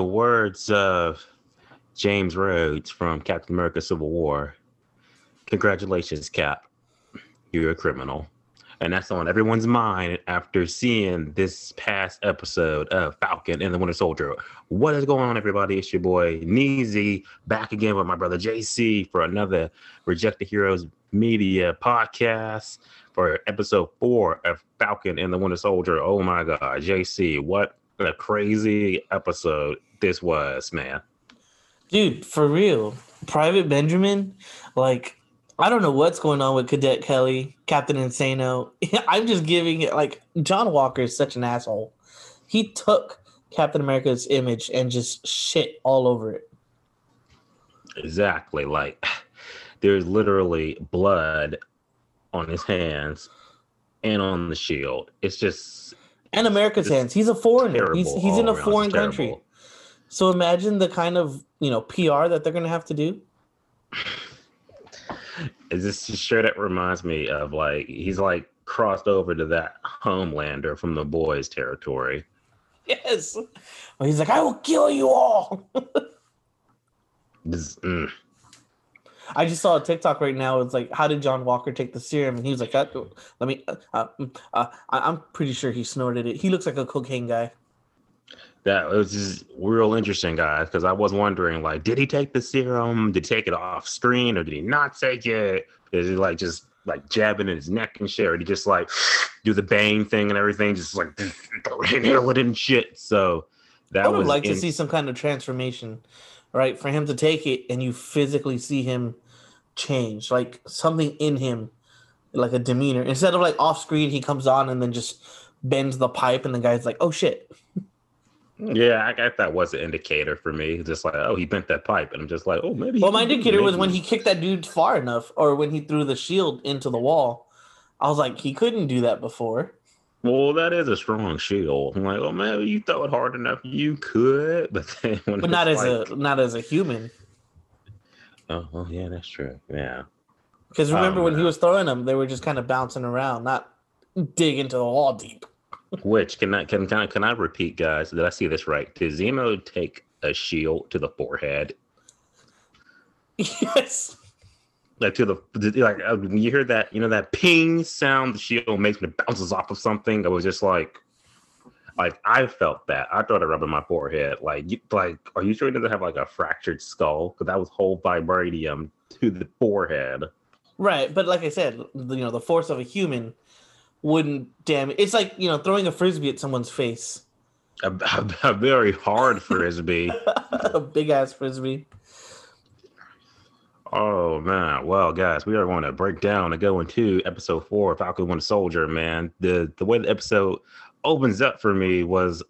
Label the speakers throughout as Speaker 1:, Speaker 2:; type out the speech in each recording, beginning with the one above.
Speaker 1: the words of James Rhodes from Captain America Civil War, congratulations, Cap. You're a criminal. And that's on everyone's mind after seeing this past episode of Falcon and the Winter Soldier. What is going on, everybody? It's your boy Neezy back again with my brother JC for another Rejected Heroes Media podcast for episode four of Falcon and the Winter Soldier. Oh my God, JC, what a crazy episode this was, man.
Speaker 2: Dude, for real. Private Benjamin, like I don't know what's going on with Cadet Kelly, Captain Insano. I'm just giving it like John Walker is such an asshole. He took Captain America's image and just shit all over it.
Speaker 1: Exactly. Like there's literally blood on his hands and on the shield. It's just
Speaker 2: and America's hands. He's a foreigner. He's he's in a foreign country. So imagine the kind of you know PR that they're gonna have to do.
Speaker 1: Is this sure that reminds me of like he's like crossed over to that Homelander from the boys' territory.
Speaker 2: Yes. Well, he's like, I will kill you all.
Speaker 1: this, mm.
Speaker 2: I just saw a TikTok right now. It's like, how did John Walker take the serum? And he was like, let me. Uh, uh, uh, I'm pretty sure he snorted it. He looks like a cocaine guy.
Speaker 1: That was just real interesting, guys, because I was wondering, like, did he take the serum? Did he take it off screen, or did he not take it? Is he like just like jabbing in his neck and shit, or did he just like do the bang thing and everything, just like inhale it and shit? So
Speaker 2: that I would like in- to see some kind of transformation right? For him to take it and you physically see him change, like something in him, like a demeanor. Instead of like off screen, he comes on and then just bends the pipe, and the guy's like, "Oh shit."
Speaker 1: Yeah, I guess that was an indicator for me. Just like, oh, he bent that pipe, and I'm just like, oh, maybe.
Speaker 2: Well, my indicator maybe. was when he kicked that dude far enough, or when he threw the shield into the wall. I was like, he couldn't do that before.
Speaker 1: Well, that is a strong shield. I'm like, oh man, you throw it hard enough, you could, but then
Speaker 2: but not as like... a not as a human.
Speaker 1: Oh, well, yeah, that's true. Yeah.
Speaker 2: Because remember um, when he was throwing them, they were just kind of bouncing around, not dig into the wall deep.
Speaker 1: Which can I can can I, can I repeat, guys? Did I see this right? Did Zemo take a shield to the forehead?
Speaker 2: Yes
Speaker 1: like to the like uh, when you hear that you know that ping sound the shield makes when it bounces off of something. I was just like, like I felt that. I thought it rubbing my forehead. Like, like, are you sure he doesn't have like a fractured skull? Because that was whole vibranium to the forehead.
Speaker 2: Right, but like I said, you know, the force of a human wouldn't damage. It's like you know throwing a frisbee at someone's face.
Speaker 1: A, a, a very hard frisbee.
Speaker 2: a big ass frisbee.
Speaker 1: Oh man, well guys, we are going to break down and go into episode four, Falcon Winter Soldier. Man, the the way the episode opens up for me was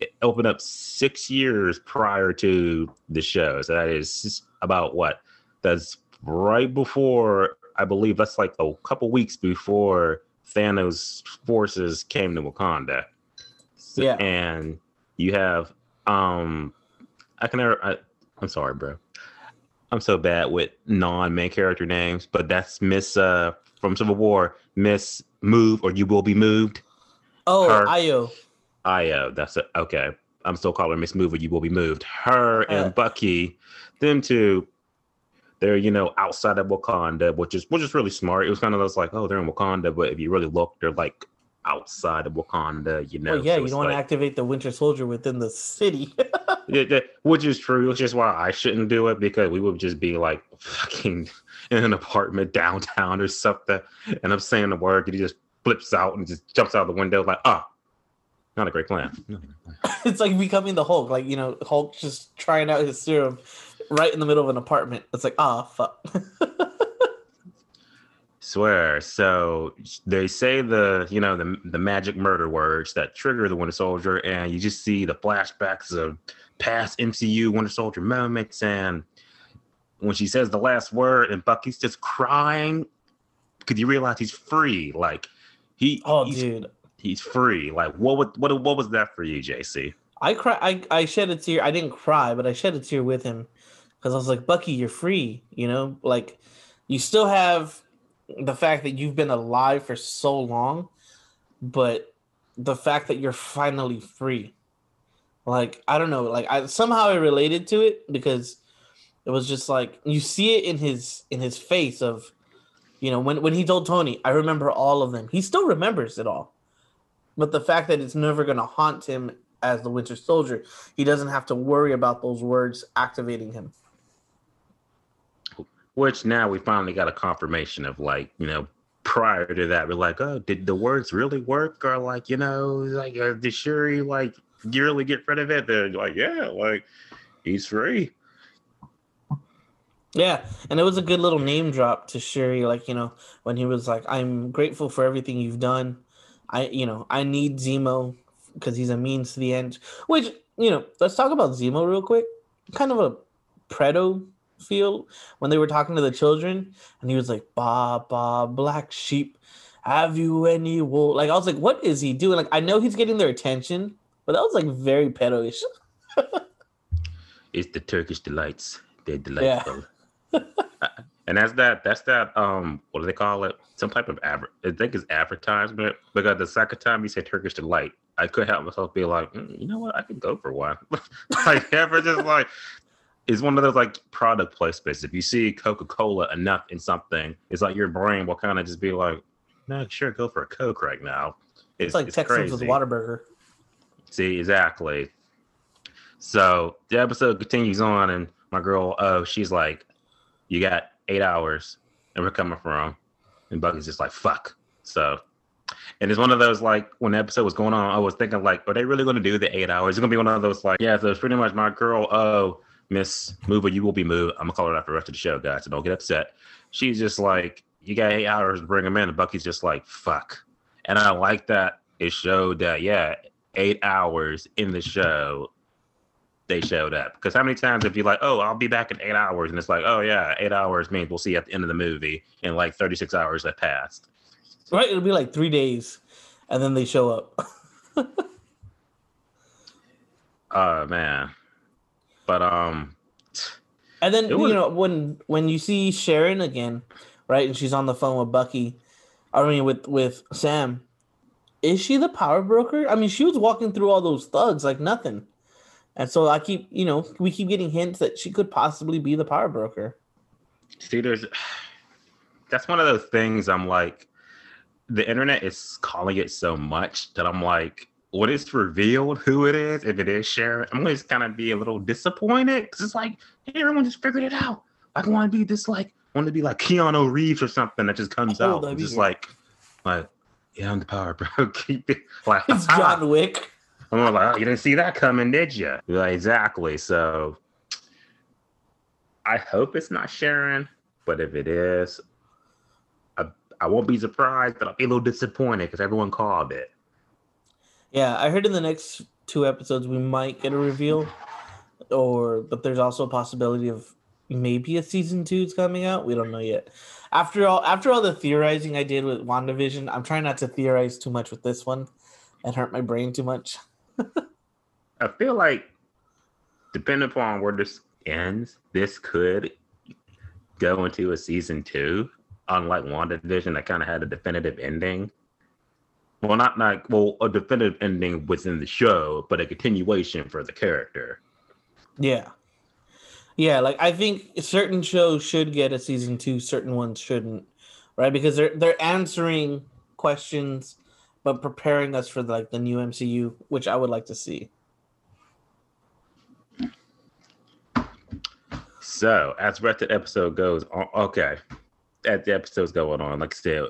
Speaker 1: it opened up six years prior to the show. So that is about what? That's right before I believe that's like a couple weeks before Thanos' forces came to Wakanda. So, yeah, and you have um, I can never. I, I'm sorry, bro. I'm so bad with non-main character names, but that's Miss uh from Civil War, Miss Move or You Will Be Moved.
Speaker 2: Oh, Her, Ayo.
Speaker 1: Ayo, that's it. Okay. I'm still calling her Miss Move or You Will Be Moved. Her uh, and Bucky, them two, they're you know outside of Wakanda, which is which is really smart. It was kind of those like, oh, they're in Wakanda, but if you really look, they're like outside of Wakanda, you know.
Speaker 2: Well, yeah, so you don't want to activate the Winter Soldier within the city.
Speaker 1: yeah, yeah, which is true, which is why I shouldn't do it because we would just be like fucking in an apartment downtown or something, and I'm saying the word, and he just flips out and just jumps out of the window like, ah, oh, not a great plan.
Speaker 2: it's like becoming the Hulk, like you know, Hulk just trying out his serum right in the middle of an apartment. It's like, ah, oh, fuck.
Speaker 1: Swear. So they say the you know the the magic murder words that trigger the Winter Soldier, and you just see the flashbacks of past MCU Winter Soldier moments, and when she says the last word, and Bucky's just crying because you realize he's free. Like he,
Speaker 2: oh he's, dude,
Speaker 1: he's free. Like what would what what was that for you, JC?
Speaker 2: I cry. I I shed a tear. I didn't cry, but I shed a tear with him because I was like, Bucky, you're free. You know, like you still have the fact that you've been alive for so long, but the fact that you're finally free. Like I don't know, like I somehow I related to it because it was just like you see it in his in his face of you know when when he told Tony, I remember all of them. He still remembers it all. But the fact that it's never going to haunt him as the Winter Soldier, he doesn't have to worry about those words activating him.
Speaker 1: Which now we finally got a confirmation of like, you know, prior to that, we're like, oh, did the words really work? Or like, you know, like, uh, did Shuri like really get rid of it? They're like, yeah, like he's free.
Speaker 2: Yeah, and it was a good little name drop to Shuri, like you know, when he was like, "I'm grateful for everything you've done. I, you know, I need Zemo because he's a means to the end." Which you know, let's talk about Zemo real quick. Kind of a Preto feel when they were talking to the children, and he was like, "Ba ba, black sheep, have you any wool?" Like I was like, "What is he doing?" Like I know he's getting their attention, but that was like very pedo-ish.
Speaker 1: it's the Turkish delights. They're delightful. Yeah. and that's that. That's that. Um, what do they call it? Some type of adver- I think it's advertisement. Because the second time he said Turkish delight, I couldn't help myself be like, mm, you know what? I could go for one. like ever, just like it's one of those like product placements. If you see Coca Cola enough in something, it's like your brain will kind of just be like, no, sure, go for a Coke right now.
Speaker 2: It's, it's like it's Texans crazy. with Whataburger.
Speaker 1: See, exactly. So the episode continues on, and my girl, oh, she's like, "You got eight hours, and we're coming from," and Bucky's just like, "Fuck." So, and it's one of those like when the episode was going on, I was thinking like, are they really going to do the eight hours? It's going to be one of those like, yeah. So it's pretty much my girl, oh, Miss Mover, you will be moved. I'm gonna call her out for the rest of the show, guys. So don't get upset. She's just like, you got eight hours to bring him in, and Bucky's just like, fuck. And I like that it showed that, yeah, eight hours in the show, they showed up. Because how many times have you're like, oh, I'll be back in eight hours, and it's like, oh yeah, eight hours means we'll see you at the end of the movie, and like 36 hours have passed.
Speaker 2: Right, it'll be like three days, and then they show up.
Speaker 1: oh man, but um,
Speaker 2: and then was... you know when when you see Sharon again, right, and she's on the phone with Bucky, I mean with with Sam, is she the power broker? I mean, she was walking through all those thugs like nothing. And so I keep, you know, we keep getting hints that she could possibly be the power broker.
Speaker 1: See, there's that's one of those things I'm like, the internet is calling it so much that I'm like, when it's revealed who it is, if it is Sharon, I'm going to just kind of be a little disappointed because it's like, hey, everyone just figured it out. I want to be this like, want to be like Keanu Reeves or something that just comes oh, out, just like, like, yeah, I'm the power, bro. Keep it like
Speaker 2: it's John Wick.
Speaker 1: I'm like, oh, you didn't see that coming, did you? Like, exactly. So I hope it's not Sharon, but if it is, I, I won't be surprised, but I'll be a little disappointed because everyone called it.
Speaker 2: Yeah, I heard in the next two episodes we might get a reveal, or but there's also a possibility of maybe a season two is coming out. We don't know yet after all after all the theorizing I did with WandaVision, I'm trying not to theorize too much with this one and hurt my brain too much.
Speaker 1: I feel like depending upon where this ends, this could go into a season two, unlike WandaVision that kind of had a definitive ending. Well, not like well, a definitive ending within the show, but a continuation for the character.
Speaker 2: Yeah. Yeah, like I think certain shows should get a season two, certain ones shouldn't, right? Because they're they're answering questions, but preparing us for like the new MCU, which I would like to see.
Speaker 1: So as the episode goes on, okay, as the episode's going on, like I said,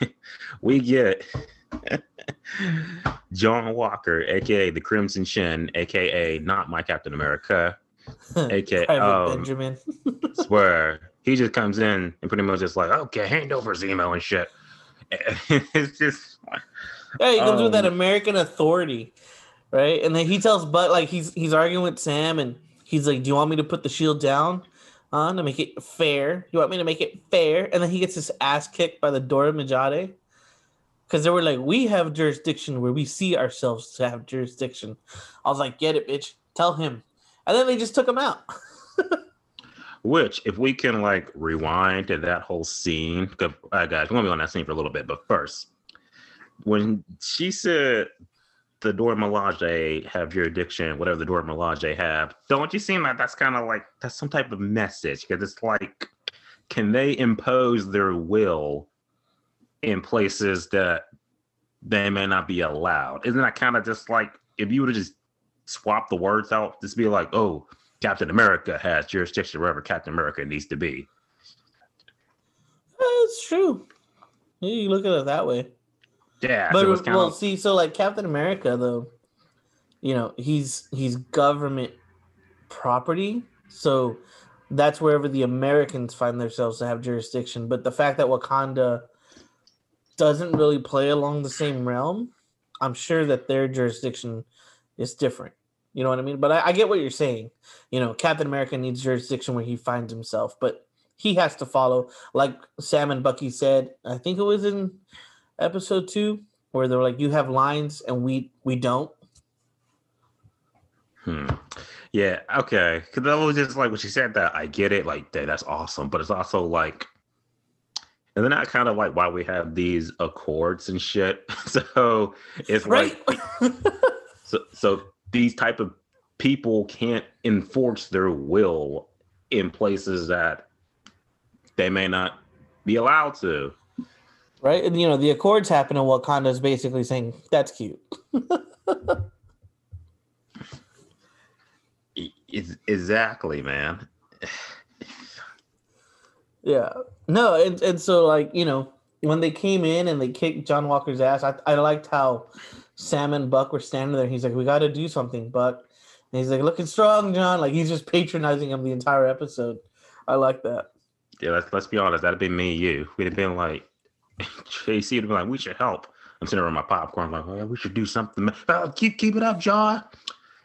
Speaker 1: we get John Walker, aka the Crimson Chin, aka not my Captain America, aka um, Benjamin. swear he just comes in and pretty much just like, okay, hand over Zemo and shit. it's just
Speaker 2: yeah, he comes um, with that American authority, right? And then he tells Buck like he's he's arguing with Sam and he's like, "Do you want me to put the shield down on to make it fair? You want me to make it fair?" And then he gets his ass kicked by the Dora Milaje because they were like, "We have jurisdiction where we see ourselves to have jurisdiction." I was like, "Get it, bitch. Tell him." and then they just took him out.
Speaker 1: Which, if we can like rewind to that whole scene, uh, guys, we're gonna be on that scene for a little bit. But first, when she said the Dora Milaje have jurisdiction, whatever the Dora Milaje have, don't you seem like that's kind of like that's some type of message? Because it's like, can they impose their will in places that they may not be allowed? Isn't that kind of just like if you would have just swapped the words out, just be like, oh, Captain America has jurisdiction wherever Captain America needs to be.
Speaker 2: Uh, that's true. You look at it that way.
Speaker 1: Yeah,
Speaker 2: but
Speaker 1: so
Speaker 2: well,
Speaker 1: of
Speaker 2: see, so like Captain America, though, you know, he's he's government property, so that's wherever the Americans find themselves to have jurisdiction. But the fact that Wakanda doesn't really play along the same realm, I'm sure that their jurisdiction is different. You know what I mean? But I, I get what you're saying. You know, Captain America needs jurisdiction where he finds himself, but he has to follow, like Sam and Bucky said. I think it was in episode two where they were like, "You have lines and we we don't."
Speaker 1: Hmm. Yeah. Okay. Because that was just like when she said that, I get it. Like, that, that's awesome. But it's also like, and then that kind of like why we have these accords and shit. so it's
Speaker 2: Right.
Speaker 1: like, so so these type of people can't enforce their will in places that they may not be allowed to.
Speaker 2: right? And you know, the accords happen and Wakanda is basically saying, That's cute.
Speaker 1: Exactly, man.
Speaker 2: Yeah. No, and, and so like, you know, when they came in and they kicked John Walker's ass, I, I liked how Sam and Buck were standing there. He's like, We gotta do something, Buck. And he's like, looking strong, John. Like he's just patronizing him the entire episode. I like that.
Speaker 1: Yeah, let's let's be honest. That'd been me and you. We'd have been like, JC would have been like, we should help. I'm sitting around my popcorn, like, oh, yeah, we should do something. Uh, keep keep it up, John.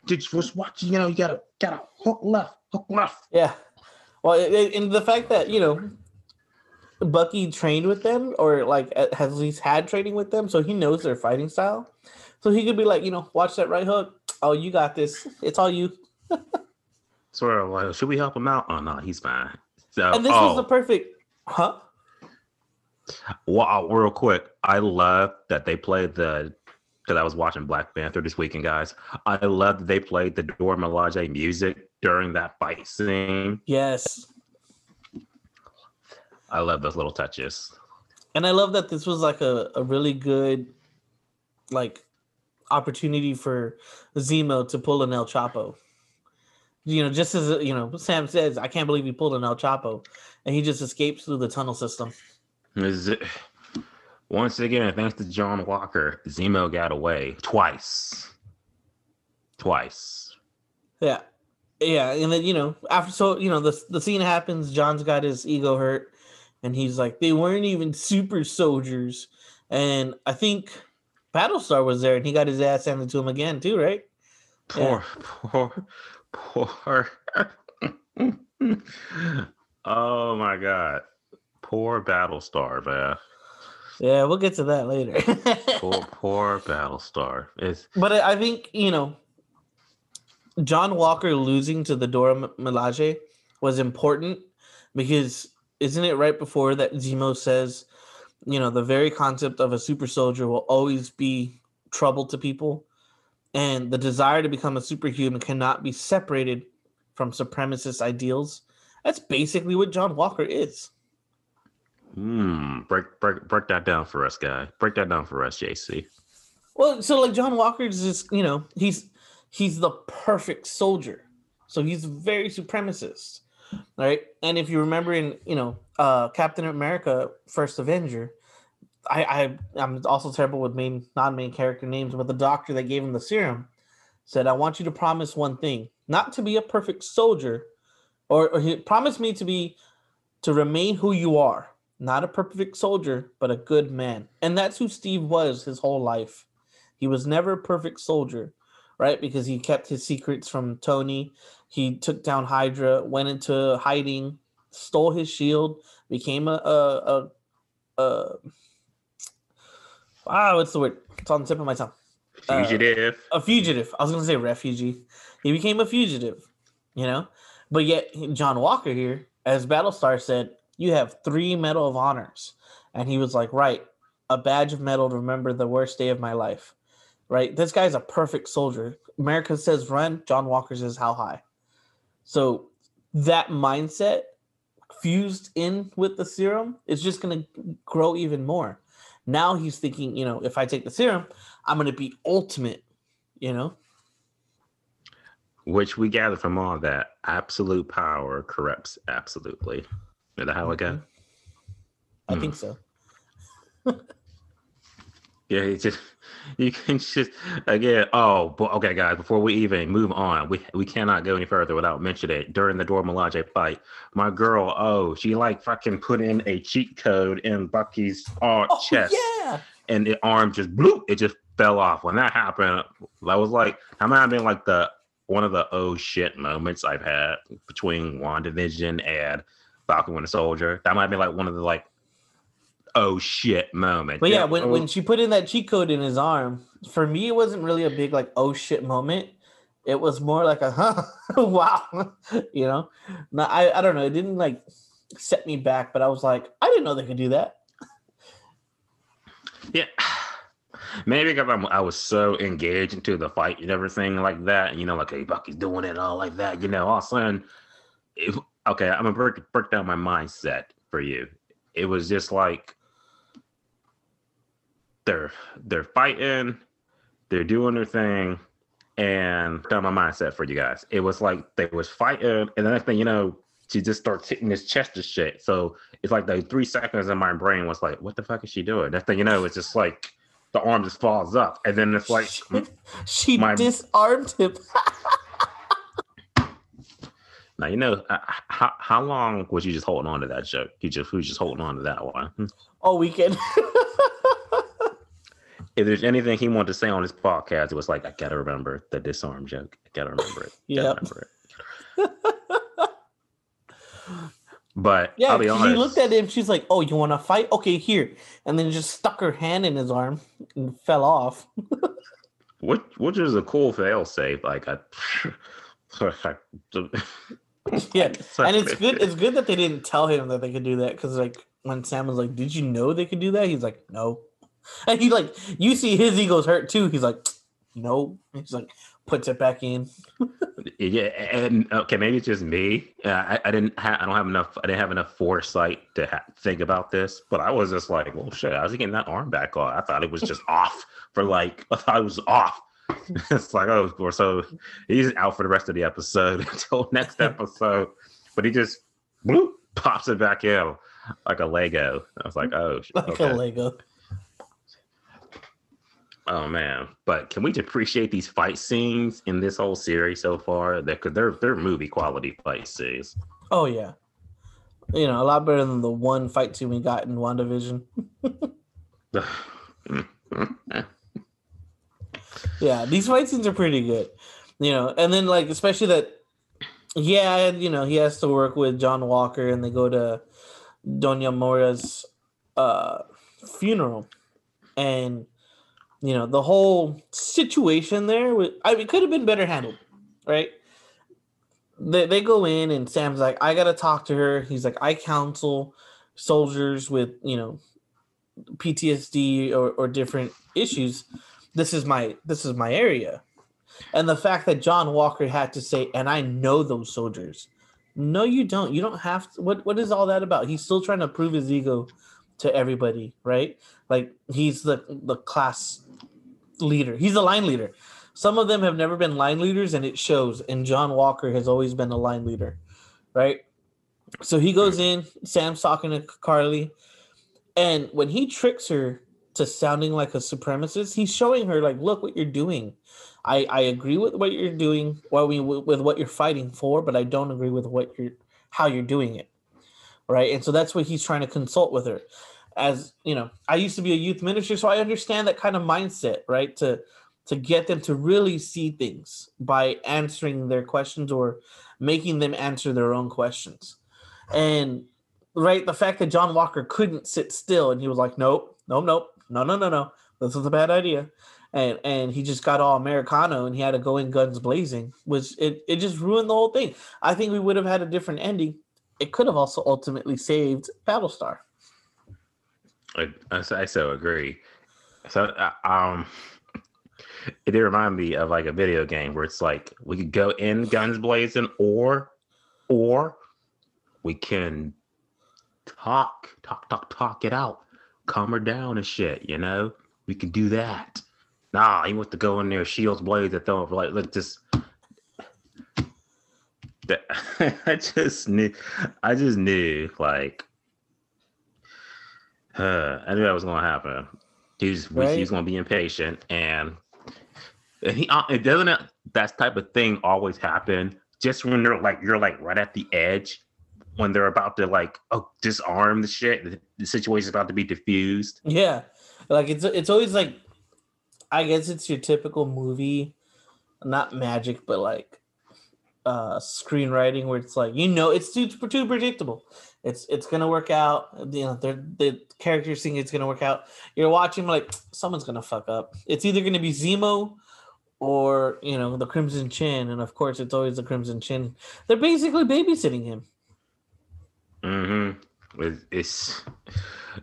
Speaker 1: Just just watch. You know, you gotta gotta hook left, hook left.
Speaker 2: Yeah. Well, and the fact that, you know, Bucky trained with them or like has at least had training with them, so he knows their fighting style. So he could be like, you know, watch that right hook. Oh, you got this. It's all you.
Speaker 1: Sort of like, should we help him out? Oh no, he's fine. So,
Speaker 2: And this
Speaker 1: oh,
Speaker 2: was the oh. perfect, huh?
Speaker 1: wow, uh, real quick, I love that they played the. Because I was watching Black Panther this weekend, guys. I love that they played the Dora Milaje music during that fight scene.
Speaker 2: Yes.
Speaker 1: I love those little touches.
Speaker 2: And I love that this was like a, a really good like opportunity for Zemo to pull an El Chapo. You know, just as you know, Sam says, I can't believe he pulled an El Chapo, and he just escapes through the tunnel system.
Speaker 1: Is it, once again, thanks to John Walker, Zemo got away twice. Twice.
Speaker 2: Yeah, yeah, and then you know after so you know the the scene happens. John's got his ego hurt, and he's like, they weren't even super soldiers, and I think Battlestar was there, and he got his ass handed to him again too, right?
Speaker 1: Poor, poor, poor. oh my god. Poor Battlestar, man.
Speaker 2: Yeah, we'll get to that later.
Speaker 1: Poor, poor Battlestar. It's
Speaker 2: But I think you know, John Walker losing to the Dora Milaje was important because isn't it right before that Zemo says, you know, the very concept of a super soldier will always be trouble to people, and the desire to become a superhuman cannot be separated from supremacist ideals. That's basically what John Walker is.
Speaker 1: hmm. Break break break that down for us, guy. Break that down for us, JC.
Speaker 2: Well, so like John Walker is just you know he's he's the perfect soldier, so he's very supremacist, right? And if you remember in you know uh Captain America: First Avenger, I I I'm also terrible with main non-main character names, but the doctor that gave him the serum said, "I want you to promise one thing: not to be a perfect soldier, or, or he promised me to be to remain who you are." Not a perfect soldier, but a good man. And that's who Steve was his whole life. He was never a perfect soldier, right? Because he kept his secrets from Tony. He took down Hydra, went into hiding, stole his shield, became a a a, a ah, what's the word? It's on the tip of my tongue. Uh,
Speaker 1: Fugitive.
Speaker 2: A fugitive. I was gonna say refugee. He became a fugitive, you know. But yet John Walker here, as Battlestar said, you have three Medal of Honors, and he was like, right, a badge of metal to remember the worst day of my life, right? This guy's a perfect soldier. America says run, John Walker says how high. So that mindset fused in with the serum is just going to grow even more. Now he's thinking, you know, if I take the serum, I'm going to be ultimate, you know?
Speaker 1: Which we gather from all that absolute power corrupts absolutely. Is that how it goes?
Speaker 2: I think hmm. so.
Speaker 1: Yeah, it's just you can just again. Oh, but okay, guys. Before we even move on, we we cannot go any further without mentioning it. During the Dora Milaje fight, my girl, oh, she like fucking put in a cheat code in Bucky's uh,
Speaker 2: Oh,
Speaker 1: chest,
Speaker 2: yeah.
Speaker 1: and the arm just blew. It just fell off. When that happened, that was like, that might have been like the one of the oh shit moments I've had between WandaVision and Falcon Winter Soldier. That might be like one of the like oh shit moment.
Speaker 2: But yeah,
Speaker 1: oh,
Speaker 2: when, when she put in that cheat code in his arm, for me, it wasn't really a big like oh shit moment. It was more like a huh, wow, you know. No, I I don't know. It didn't like set me back, but I was like, I didn't know they could do that.
Speaker 1: Yeah. Maybe because I'm, I was so engaged into the fight and everything like that, you know, like, hey, Bucky's doing it all like that, you know, all of a sudden, if, okay, I'm gonna break, break down my mindset for you. It was just like they're they're fighting, they're doing their thing, and down my mindset for you guys. It was like they was fighting, and the next thing you know, she just starts hitting his chest and shit. So it's like the three seconds in my brain was like, what the fuck is she doing? That thing, you know, it's just like the arm just falls up, and then it's like,
Speaker 2: she
Speaker 1: my-
Speaker 2: disarmed him.
Speaker 1: now you know, uh, how how long was you just holding on to that joke? You just who's just holding on to that one? Hmm.
Speaker 2: all weekend.
Speaker 1: If there's anything he wanted to say on his podcast, it was like, I gotta remember the disarm joke. I gotta remember it.
Speaker 2: Yep.
Speaker 1: remember it. But
Speaker 2: yeah,
Speaker 1: I'll be
Speaker 2: she looked at him. She's like, "Oh, you want to fight? Okay, here." And then just stuck her hand in his arm and fell off.
Speaker 1: Which which is a cool fail safe. Like I,
Speaker 2: Yeah, and it's good. It's good that they didn't tell him that they could do that because, like, when Sam was like, "Did you know they could do that?" He's like, "No," and he like, you see his ego's hurt too. He's like, "No," he's like, puts it back in.
Speaker 1: yeah, and okay, maybe it's just me. Uh, I, I didn't. Ha- I don't have enough. I didn't have enough foresight to ha- think about this. But I was just like, well, shit. I was getting that arm back on. I thought it was just off for like. I thought it was off. it's like oh, or so he's out for the rest of the episode until next episode. But he just whoop, pops it back in like a Lego. I was like, oh,
Speaker 2: like
Speaker 1: okay.
Speaker 2: a Lego.
Speaker 1: Oh man! But can we appreciate these fight scenes in this whole series so far? They're they're they're movie quality fight scenes.
Speaker 2: Oh yeah, you know, a lot better than the one fight scene we got in WandaVision. Yeah, these fight scenes are pretty good. You know, and then like especially that yeah, you know, he has to work with John Walker and they go to Doña Mora's uh funeral. And you know, the whole situation there was I mean could have been better handled, right? They they go in and Sam's like, I gotta talk to her. He's like, I counsel soldiers with, you know, PTSD or, or different issues. This is my this is my area. And the fact that john walker had to say and i know those soldiers. No you don't. You don't have to what what is all that about? He's still trying to prove his ego to everybody right like he's the the class leader he's a line leader some of them have never been line leaders and it shows and john walker has always been a line leader right so he goes in sam's talking to karli and when he tricks her to sounding like a supremacist, he's showing her like, look what you're doing. I I agree with what you're doing, well, we with what you're fighting for, but I don't agree with what you're how you're doing it. Right? And so that's what he's trying to consult with her. As, you know, I used to be a youth minister, so I understand that kind of mindset, right? To to get them to really see things by answering their questions or making them answer their own questions. And right, the fact that John Walker couldn't sit still and he was like, nope, nope, nope, no, no, no, no, this is a bad idea. And and he just got all Americano and he had to go in guns blazing, which it, it just ruined the whole thing. I think we would have had a different ending. It could have also ultimately saved Battlestar.
Speaker 1: I, I, so- agree. So uh, um, it did remind me of like a video game where it's like we could go in guns blazing, or or we can talk, talk, talk, talk it out, calm her down and shit. You know, we can do that. Nah, he wants to go in there, shields blades, throw it like let's just. I just knew, I just knew, like, uh, I knew that was gonna happen. He's right? he's gonna be impatient, and, and he uh, it doesn't that type of thing always happen just when they're like you're like right at the edge when they're about to like oh disarm the shit the, the situation's about to be diffused
Speaker 2: yeah like it's it's always like i guess it's your typical movie not magic but like uh screenwriting where it's like you know it's too too predictable. It's it's gonna work out. You know they're the characters think it's gonna work out. You're watching like someone's gonna fuck up. It's either gonna be zemo or you know the crimson chin and of course it's always the crimson chin. They're basically babysitting him.
Speaker 1: Mm-hmm. It's it's,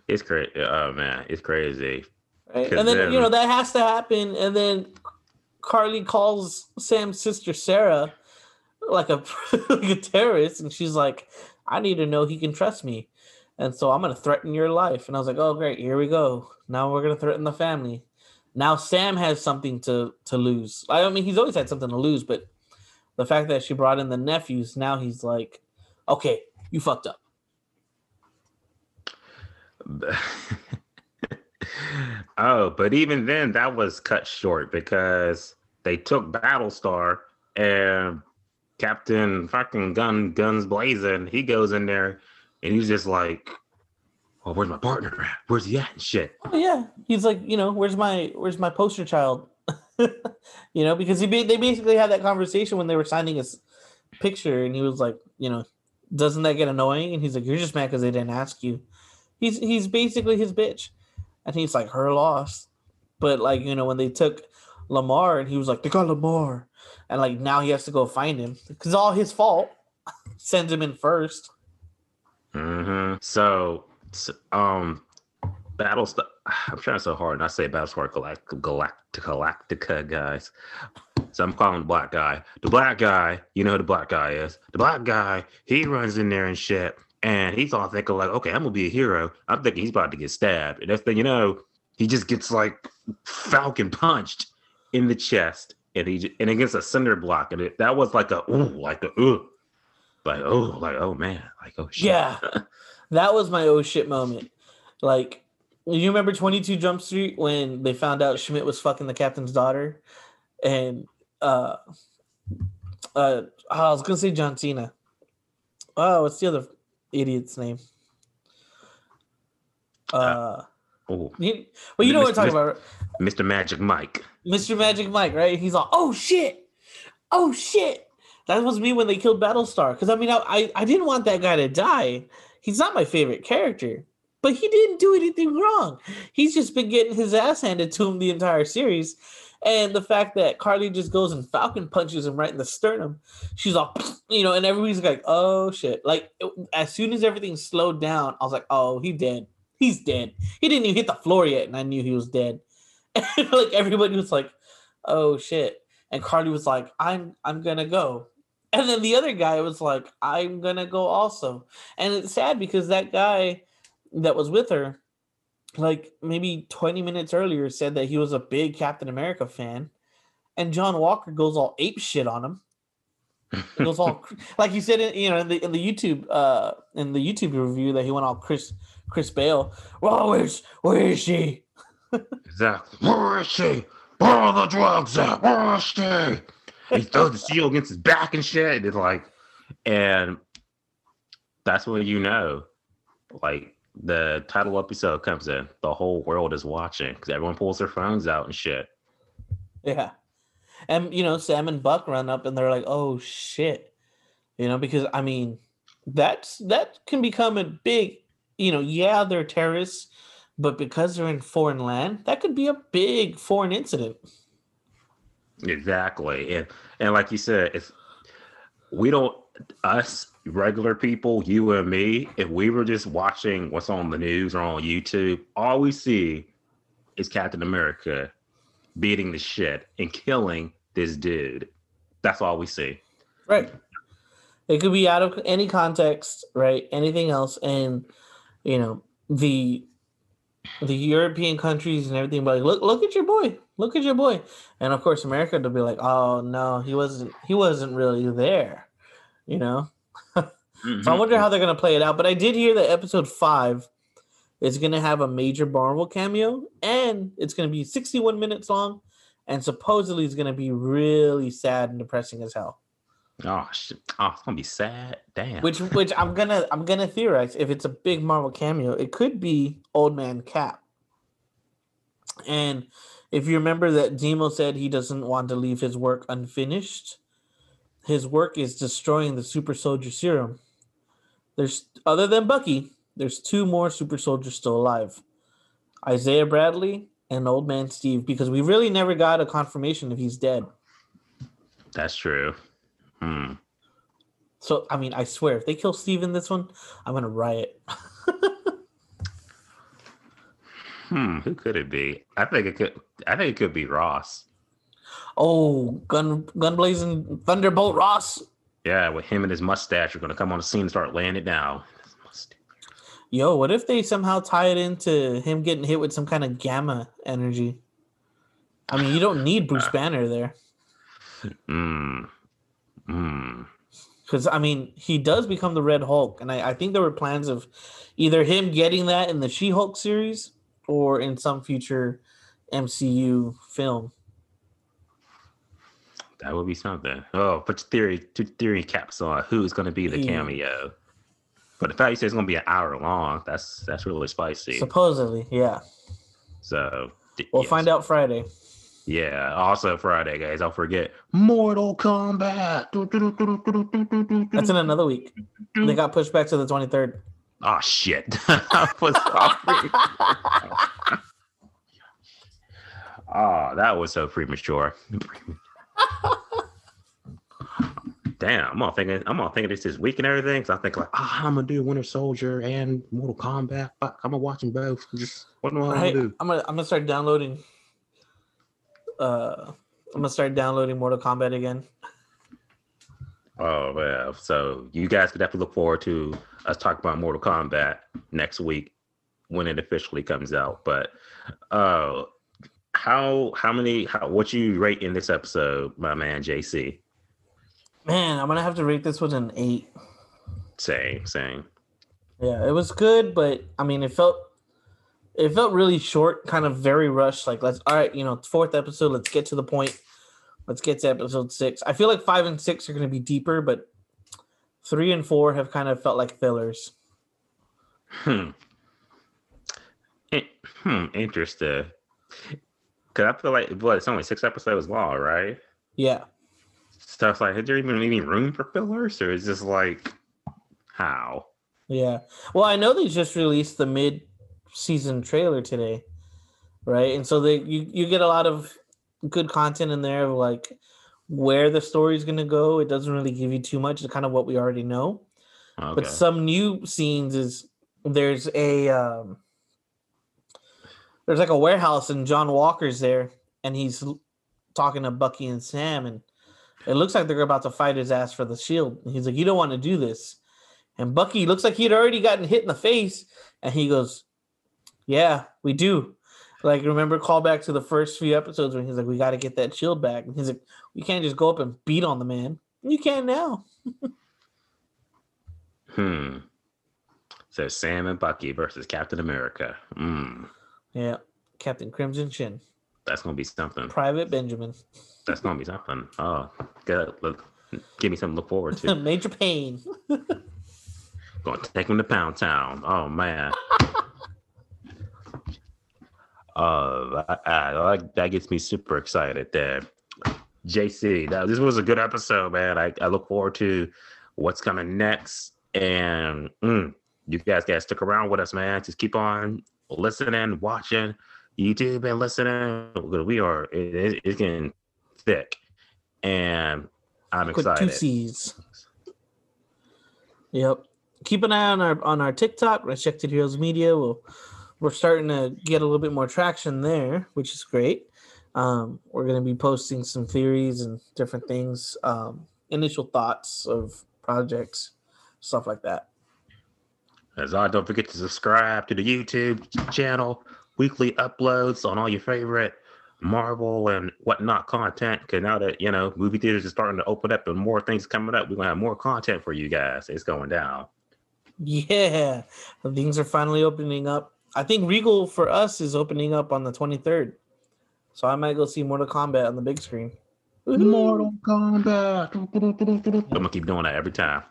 Speaker 1: it's crazy oh man it's crazy.
Speaker 2: Right? and then, then you know that has to happen and then karli calls sam's sister sarah like a like a terrorist, and she's like, "I need to know he can trust me." And so I'm gonna threaten your life. And I was like, "Oh, great, here we go. Now we're gonna threaten the family." Now Sam has something to to lose. I mean, he's always had something to lose, but the fact that she brought in the nephews, now he's like, "Okay, you fucked up."
Speaker 1: oh, but even then, that was cut short because they took Battlestar and Captain fucking gun guns blazing. He goes in there and he's just like, "Well, where's my partner at? Where's he at?" Shit.
Speaker 2: Oh yeah, he's like, you know, where's my where's my poster child? you know, because he they basically had that conversation when they were signing his picture, and he was like, you know, doesn't that get annoying? And he's like, you're just mad because they didn't ask you. He's he's basically his bitch, and he's like her loss. But like you know, when they took Lamar, and he was like, they got Lamar and like now he has to go find him because all his fault. Sends him in 1st
Speaker 1: mm-hmm. So, um, Battlestar. I'm trying so hard not say Battlestar Galactica, Galactica, Galactica, guys. So I'm calling the black guy. The black guy, you know who the black guy is. The black guy, he runs in there and shit. And he's all thinking like, okay, I'm gonna be a hero. I'm thinking he's about to get stabbed. And next thing you know, he just gets like falcon punched in the chest and he and against a cinder block, and it, that was like a ooh, like a ooh, like oh, like oh man, like oh shit.
Speaker 2: Yeah, that was my oh shit moment. Like, you remember Twenty Two Jump Street when they found out Schmidt was fucking the captain's daughter, and uh, uh, I was gonna say John Cena. Oh, what's the other idiot's name? Uh. uh Oh, well, you know Mr. what I'm talking about,
Speaker 1: Mr. Magic Mike.
Speaker 2: Mr. Magic Mike, right? He's like, oh shit, oh shit. That was me when they killed Battlestar. Because I mean, I, I I didn't want that guy to die. He's not my favorite character, but he didn't do anything wrong. He's just been getting his ass handed to him the entire series. And the fact that Karli just goes and Falcon punches him right in the sternum, she's all, you know, and everybody's like, oh shit. Like, it, as soon as everything slowed down, I was like, oh, he dead he's dead. He didn't even hit the floor yet, and I knew he was dead. And like everybody was like, "Oh shit!" And Karli was like, "I'm I'm gonna go." And then the other guy was like, "I'm gonna go also." And it's sad because that guy that was with her, like maybe 20 minutes earlier, said that he was a big Captain America fan, and John Walker goes all ape shit on him. It goes all like you said, in, you know, in the in the YouTube uh in the YouTube review that he went all Chris Chris Bale. Well, where's where is she?
Speaker 1: Exactly. Where is she? Where are the drugs at? Where is she? he throws the shield against his back and shit. And It's like, and that's when you know, like the title episode comes in. The whole world is watching because everyone pulls their phones out and shit.
Speaker 2: Yeah, and you know, Sam and Buck run up and they're like, "Oh shit," you know, because I mean, that's that can become a big you know, yeah, they're terrorists, but because they're in foreign land, that could be a big foreign incident.
Speaker 1: Exactly. And and like you said, it's we don't us regular people, you and me, if we were just watching what's on the news or on YouTube, all we see is Captain America beating the shit and killing this dude. That's all we see.
Speaker 2: Right. It could be out of any context, right? Anything else, and you know the the European countries and everything. But like, look, look at your boy, look at your boy, and of course America to be like, oh no, he wasn't, he wasn't really there, you know.
Speaker 1: Mm-hmm.
Speaker 2: So I wonder how they're gonna play it out. But I did hear that episode five is gonna have a major Marvel cameo, and it's gonna be 61 minutes long, and supposedly it's gonna be really sad and depressing as hell.
Speaker 1: Oh shit! Oh, it's gonna be sad. Damn.
Speaker 2: Which which I'm gonna I'm gonna theorize if it's a big Marvel cameo, it could be Old Man Cap. And if you remember that Zemo said he doesn't want to leave his work unfinished, his work is destroying the super soldier serum. There's other than Bucky, there's two more super soldiers still alive. Isaiah Bradley and Old Man Steve, because we really never got a confirmation if he's dead.
Speaker 1: That's true. Hmm.
Speaker 2: So I mean, I swear, if they kill Steve in this one, I'm gonna riot.
Speaker 1: Hmm. Who could it be? I think it could. I think it could be Ross.
Speaker 2: Oh, gun gun blazing thunderbolt Ross.
Speaker 1: Yeah, with him and his mustache, are gonna come on the scene and start laying it down.
Speaker 2: Yo, what if they somehow tie it into him getting hit with some kind of gamma energy? I mean, you don't need Bruce Banner there
Speaker 1: Hmm. Mm.
Speaker 2: Because I mean, he does become the Red Hulk, and I, I think there were plans of either him getting that in the She Hulk series or in some future MCU film.
Speaker 1: That would be something. Oh, put your theory, two theory caps on who's going to be the
Speaker 2: Yeah.
Speaker 1: cameo. But the fact you say it's going to be an hour long, that's that's really spicy.
Speaker 2: Supposedly, yeah.
Speaker 1: So
Speaker 2: We'll find out Friday.
Speaker 1: Yeah. Also Friday, guys. I'll forget Mortal Kombat.
Speaker 2: That's in another week. They got pushed back to the 23rd.
Speaker 1: Oh shit! I was sorry. oh, that was so premature. Damn, I'm all thinking. I'm all thinking this is week and everything. So I think like, ah, I'm gonna do Winter Soldier and Mortal Kombat. Fuck, I'm gonna watch them both. Just what do I
Speaker 2: Right?
Speaker 1: do?
Speaker 2: I'm gonna I'm gonna start downloading. Uh, I'm gonna start downloading Mortal Kombat again.
Speaker 1: Oh well, so you guys could definitely look forward to us talking about Mortal Kombat next week when it officially comes out. But uh how how many how what you rate in this episode, my man JC?
Speaker 2: Man, I'm gonna have to rate this with an eight.
Speaker 1: Same, same.
Speaker 2: Yeah, it was good, but I mean, it felt it felt really short, kind of very rushed. Like, let's all right, you know, fourth episode, let's get to the point. Let's get to episode six. I feel like five and six are going to be deeper, but three and four have kind of felt like fillers.
Speaker 1: Hmm. In- Hmm, interesting. Cause I feel like what it's only six episodes long, right?
Speaker 2: Yeah,
Speaker 1: So like, is there even any room for fillers, or is this like how?
Speaker 2: yeah. Well, I know they just released the mid-season trailer today, right? And so they you you get a lot of good content in there of like where the story's going to go. It doesn't really give you too much. It's kind of what we already know.
Speaker 1: Okay.
Speaker 2: but some new scenes is there's a um there's like a warehouse and John Walker's there and he's talking to Bucky and Sam and it looks like they're about to fight his ass for the shield. And he's like, You don't want to do this. And Bucky looks like he'd already gotten hit in the face and he goes, Yeah, we do. Like remember call back to the first few episodes when he's like, We gotta get that shield back. And he's like, We can't just go up and beat on the man. You can now.
Speaker 1: Hmm. So Sam and Bucky versus Captain America. Hmm.
Speaker 2: Yeah. Captain Crimson Chin.
Speaker 1: That's gonna be something.
Speaker 2: Private Benjamin.
Speaker 1: That's gonna be something. Oh, good. Look, give me something to look forward to.
Speaker 2: Major pain.
Speaker 1: Going to take him to Pound Town. Oh man. Uh, I, I, I- that gets me super excited. There, JC. That, this was a good episode, man. I, I look forward to what's coming next. And mm, you guys guys stick around with us, man. Just keep on listening, watching YouTube, and listening. We are it, it- it's getting thick, and I'm
Speaker 2: Quick
Speaker 1: excited.
Speaker 2: two C's. Yep. Keep an eye on our on our TikTok, Rejected Heroes Media. We'll, we're starting to get a little bit more traction there, which is great. Um, we're going to be posting some theories and different things, um, initial thoughts of projects, stuff like that.
Speaker 1: As I don't forget to subscribe to the YouTube channel, weekly uploads on all your favorite Marvel and whatnot content. Because now that you know movie theaters are starting to open up and more things coming up, we're gonna have more content for you guys. It's going down.
Speaker 2: Yeah, things are finally opening up. I think Regal for us is opening up on the 23rd. So I might go see Mortal Kombat on the big screen.
Speaker 1: Mortal Kombat. I'm gonna keep doing that every time.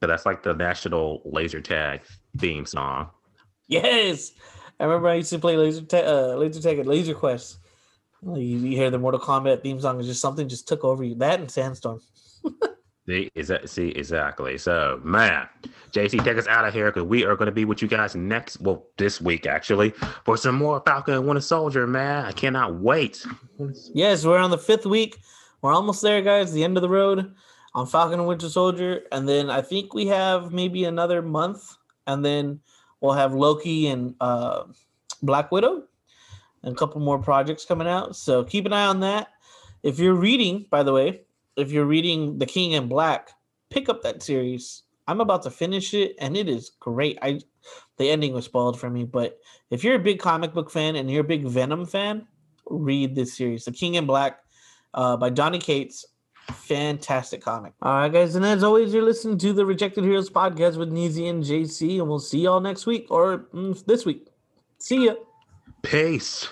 Speaker 1: But that's like the national laser tag theme song.
Speaker 2: Yes, I remember I used to play laser tag, uh, laser tag at Laser Quest. You, you hear the Mortal Kombat theme song is just something just took over you. That and Sandstorm.
Speaker 1: See, is that see exactly? So, man, JC, take us out of here because we are going to be with you guys next. Well, this week actually for some more Falcon and Winter Soldier. Man, I cannot wait.
Speaker 2: Yes, we're on the fifth week. We're almost there, guys. The end of the road on Falcon and Winter Soldier, and then I think we have maybe another month, and then we'll have Loki and uh, Black Widow, and a couple more projects coming out. So keep an eye on that. If you're reading, by the way, if you're reading The King in Black, pick up that series. I'm about to finish it, and it is great. I the ending was spoiled for me, but if you're a big comic book fan and you're a big Venom fan, read this series, The King in Black, uh, by Donny Cates. Fantastic comic. All right, guys, and as always, you're listening to the Rejected Heroes podcast with Neezy and JC, and we'll see y'all next week or mm, this week. See ya.
Speaker 1: Peace.